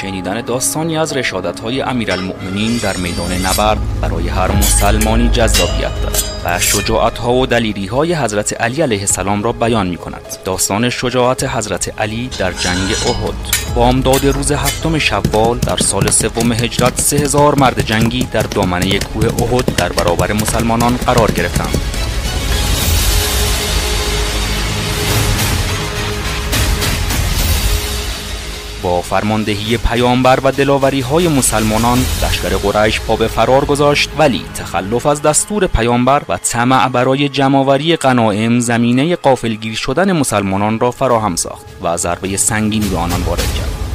شنیدن داستانی از رشادت های امیرالمؤمنین در میدان نبرد برای هر مسلمانی جذابیت دارد و شجاعت ها و دلیری های حضرت علی علیه السلام را بیان می کند داستان شجاعت حضرت علی در جنگ احد. بامداد روز هفتم شوال در سال سوم هجرت سه هزار مرد جنگی در دامنه کوه احد در برابر مسلمانان قرار گرفتند. با فرماندهی پیامبر و دلاوری های مسلمانان لشکر قریش پا به فرار گذاشت ولی تخلف از دستور پیامبر و طمع برای جمعآوری غنایم زمینه قافلگیر شدن مسلمانان را فراهم ساخت و ضربه سنگین به آنان وارد کرد.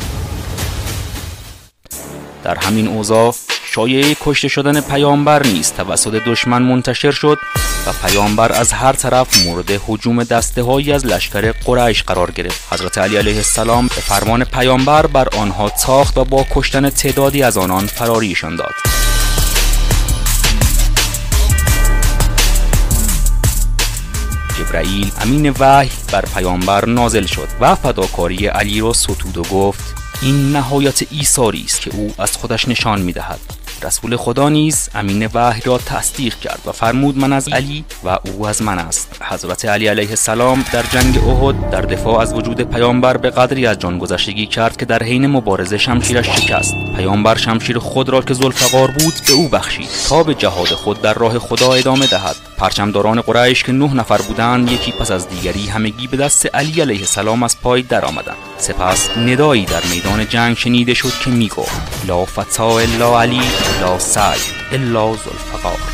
در همین اوضاع شایعه کشته شدن پیامبر نیز توسط دشمن منتشر شد و پیامبر از هر طرف مورد حجوم دسته هایی از لشکر قریش قرار گرفت. حضرت علی علیه السلام به فرمان پیامبر بر آنها تاخت و با کشتن تعدادی از آنان فراریشان داد. جبرائیل امین وحی بر پیامبر نازل شد و فداکاری علی را ستود و گفت این نهایت ایثاری است که او از خودش نشان می‌دهد. رسول خدا نیز امین وحی را تصدیق کرد و فرمود من از علی و او از من است. حضرت علی علیه السلام در جنگ احد در دفاع از وجود پیامبر به قدری از جان گذشتگی کرد که در حین مبارزه شمشیرش شکست. پیامبر شمشیر خود را که ذوالفقار بود به او بخشید تا به جهاد خود در راه خدا ادامه دهد. پرچمداران قریش که نه نفر بودند یکی پس از دیگری همگی به دست علی علیه السلام از پای درآمدند. سپس ندایی در میدان جنگ شنیده شد که می‌گفت لا فتا الا علی لا سعی الا ذوالفقار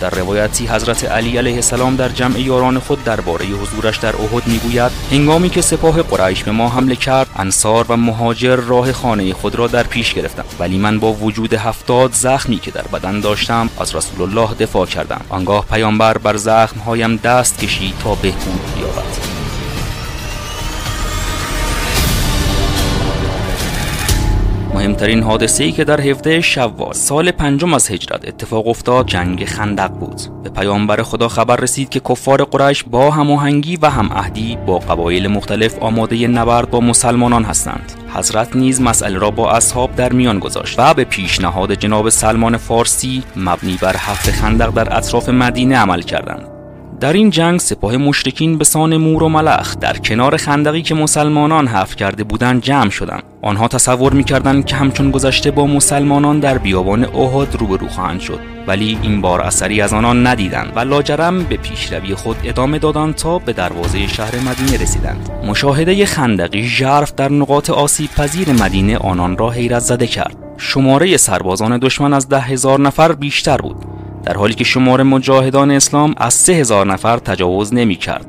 در روایتی حضرت علی علیه السلام در جمع یاران خود درباره حضورش در احد می‌گوید هنگامی که سپاه قریش به ما حمله کرد انصار و مهاجر راه خانه خود را در پیش گرفتم. ولی من با وجود هفتاد زخمی که در بدن داشتم از رسول الله دفاع کردم. آنگاه پیامبر بر زخمهایم دست کشید تا بهبود بیابد. مهمترین حادثه ای که در 17 شوال سال پنجم از هجرت اتفاق افتاد جنگ خندق بود. به پیامبر خدا خبر رسید که کفار قریش با هماهنگی و هم عهدی با قبایل مختلف آماده نبرد با مسلمانان هستند. حضرت نیز مسئله را با اصحاب در میان گذاشت و به پیشنهاد جناب سلمان فارسی مبنی بر هفت خندق در اطراف مدینه عمل کردند. در این جنگ سپاه مشرکین به سان مور و ملخ در کنار خندقی که مسلمانان حفر کرده بودند جمع شدند آنها تصور می‌کردند که همچون گذشته با مسلمانان در بیابان احد روبرو خواهند شد ولی این بار اثری از آنان ندیدند و لاجرم به پیشروی خود ادامه دادند تا به دروازه شهر مدینه رسیدند. مشاهده خندقی ژرف در نقاط آسیب پذیر مدینه آنان را حیرت زده کرد. شماره سربازان دشمن از ده هزار نفر بیشتر بود. در حالی که شمار مجاهدان اسلام از هزار نفر تجاوز نمی کرد.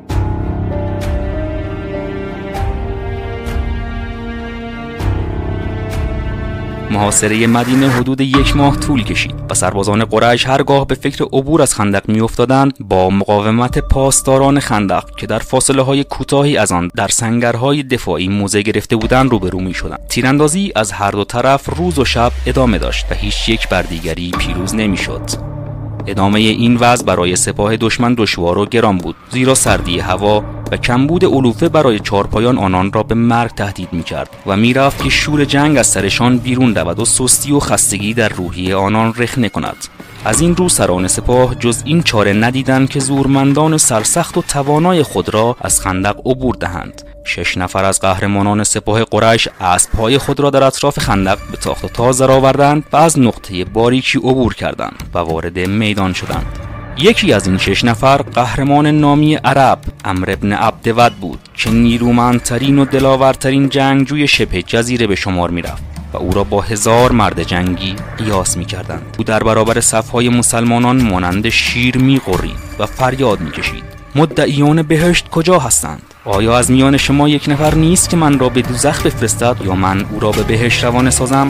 محاصره مدینه حدود یک ماه طول کشید و سربازان قریش هرگاه به فکر عبور از خندق میافتادند با مقاومت پاسداران خندق که در فاصله های کوتاهی از آن در سنگرهای دفاعی موضع گرفته بودند روبرو می‌شدند تیراندازی از هر دو طرف روز و شب ادامه داشت و هیچ یک بر دیگری پیروز نمی‌شد ادامه این وضع برای سپاه دشمن دشوار و گران بود. زیرا سردی هوا و کمبود علوفه برای چارپایان آنان را به مرگ تهدید می کرد و می‌رفت که شور جنگ از سرشان بیرون رود و سستی و خستگی در روحی آنان رخنه کند. از این رو سران سپاه جز این چاره ندیدند که زورمندان سرسخت و توانای خود را از خندق عبور دهند. شش نفر از قهرمانان سپاه قریش اسبهای خود را در اطراف خندق به تاخت و تاز آوردند و از نقطه باریکی عبور کردند و وارد میدان شدند. یکی از این شش نفر قهرمان نامی عرب امر ابن عبدود بود که نیرومندترین و دلاورترین جنگجوی شبه جزیره به شمار می‌رفت. و او را با هزار مرد جنگی قیاس می کردند. او در برابر صفهای مسلمانان مانند شیر می و فریاد می کشید. مدعیان بهشت کجا هستند؟ آیا از میان شما یک نفر نیست که من را به دوزخ بفرستد یا من او را به بهشت روانه سازم؟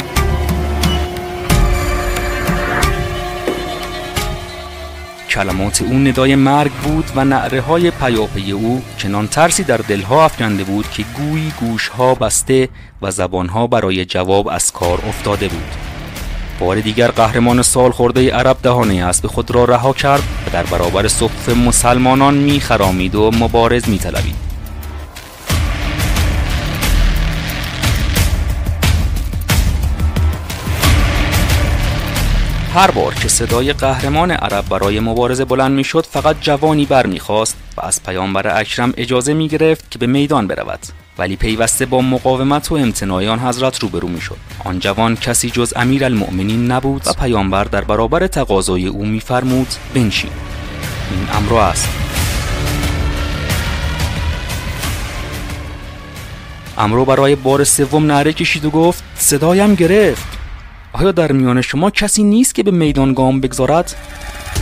کلمات او ندای مرگ بود و نعره های پیاپی او چنان ترسی در دلها افکنده بود که گویی گوشها بسته و زبانها برای جواب از کار افتاده بود. بار دیگر قهرمان سال خورده عرب دهانه اسب خود را رها کرد و در برابر صف مسلمانان میخرامید و مبارز میطلبید. هر بار که صدای قهرمان عرب برای مبارزه بلند می‌شد فقط جوانی برمیخواست و از پیامبر اکرم اجازه می گرفت که به میدان برود. ولی پیوسته با مقاومت و امتناع آن حضرت روبرو می‌شد. آن جوان کسی جز امیر المؤمنین نبود و پیامبر در برابر تقاضای او میفرمود بنشین. این امر است. امرو برای بار سوم نعره کشید و گفت صدایم گرفت. آیا در میان شما کسی نیست که به میدان گام بگذارد؟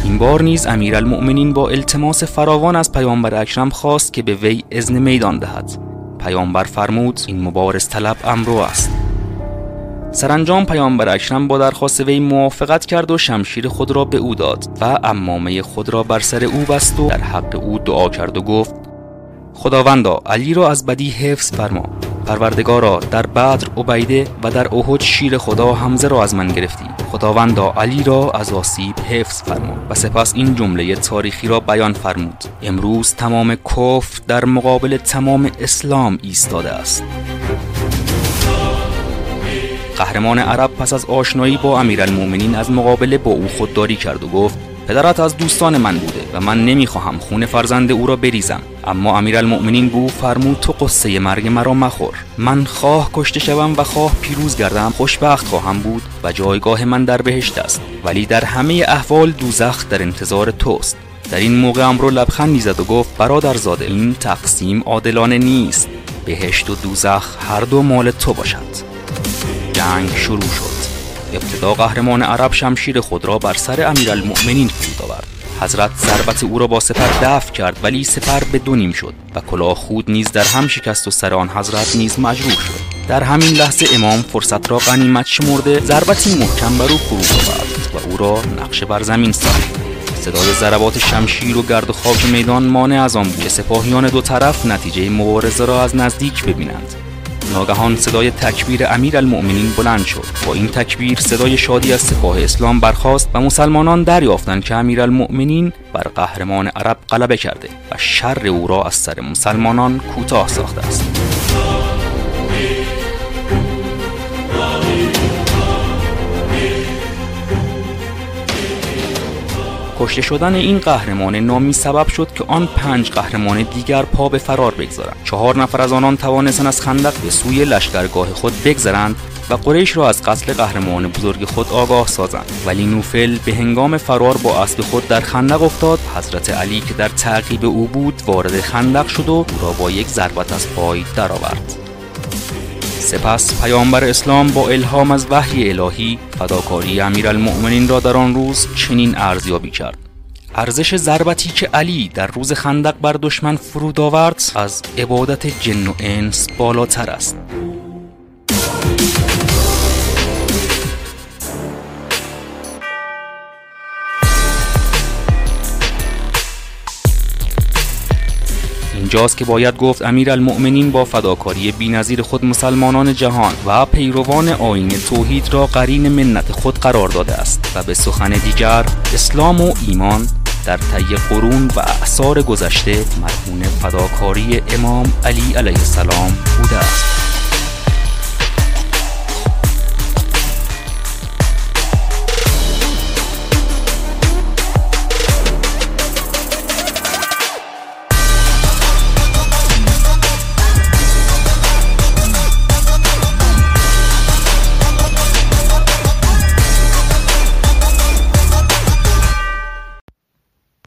این بار نیز امیرالمؤمنین با التماس فراوان از پیامبر اکرم خواست که به وی اذن میدان دهد. پیامبر فرمود این مبارز طلب امرو است. سرانجام پیامبر اکرم با درخواست وی موافقت کرد و شمشیر خود را به او داد و امامه خود را بر سر او بست و در حق او دعا کرد و گفت خداوندا علی را از بدی حفظ فرما. پروردگارا در بدر عبیده و در احد شیر خدا حمزه را از من گرفتی خداوندا علی را از آسیب حفظ فرما و سپس این جمله تاریخی را بیان فرمود. امروز تمام کفر در مقابل تمام اسلام ایستاده است. قهرمان عرب پس از آشنایی با امیرالمؤمنین از مقابله با او خودداری کرد و گفت پدرت از دوستان من بوده و من نمی‌خواهم خون فرزند او را بریزم. اما امیرالمؤمنین به فرمود تو قصه مرگ مرا مخور. من خواه کشته شوم و خواه پیروز گردم. خوشبخت خواهم بود و جایگاه من در بهشت است. ولی در همه احوال دوزخ در انتظار توست. در این موقع امرو لبخندی زد و گفت برادرزاده این تقسیم عادلانه نیست. بهشت و دوزخ هر دو مال تو باشد. جنگ شروع شد. ابتدا قهرمان عرب شمشیر خود را بر سر امیرالمؤمنین فرود آورد. حضرت ضربت او را با سپر دفع کرد ولی سپر به دو نیم شد و کلاه خود نیز در هم شکست و سر آن حضرت نیز مجروح شد. در همین لحظه امام فرصت را غنیمت شمرده ضربتی محکم بر او فرود آورد و او را نقشه بر زمین ساخت. صدای ضربات شمشیر و گرد و خاک میدان مانع از آن بود که سپاهیان دو طرف نتیجه مبارزه را از نزدیک ببینند. ناگهان صدای تکبیر امیر المؤمنین بلند شد. با این تکبیر صدای شادی از سپاه اسلام برخاست و مسلمانان دریافتند که امیر المؤمنین بر قهرمان عرب غلبه کرده و شر او را از سر مسلمانان کوتاه ساخته است. کشته شدن این قهرمان نامی سبب شد که آن پنج قهرمان دیگر پا به فرار بگذارند. چهار نفر از آنان توانستند از خندق به سوی لشکرگاه خود بگذرند و قریش را از قتل قهرمان بزرگ خود آگاه سازند. ولی نوفل به هنگام فرار با اسب خود در خندق افتاد. حضرت علی که در تعقیب او بود وارد خندق شد و او را با یک ضربت از پای درآورد. سپس پیامبر اسلام با الهام از وحی الهی فداکاری امیرالمؤمنین را در آن روز چنین ارزیابی کرد. ارزش ضربتی که علی در روز خندق بر دشمن فرود آورد از عبادت جن و انس بالاتر است. اینجاست که باید گفت امیر المؤمنین با فداکاری بینظیر خود مسلمانان جهان و پیروان آین توحید را قرین منت خود قرار داده است و به سخن دیگر اسلام و ایمان در طی قرون و اعثار گذشته مرهون فداکاری امام علی علیه السلام بوده است.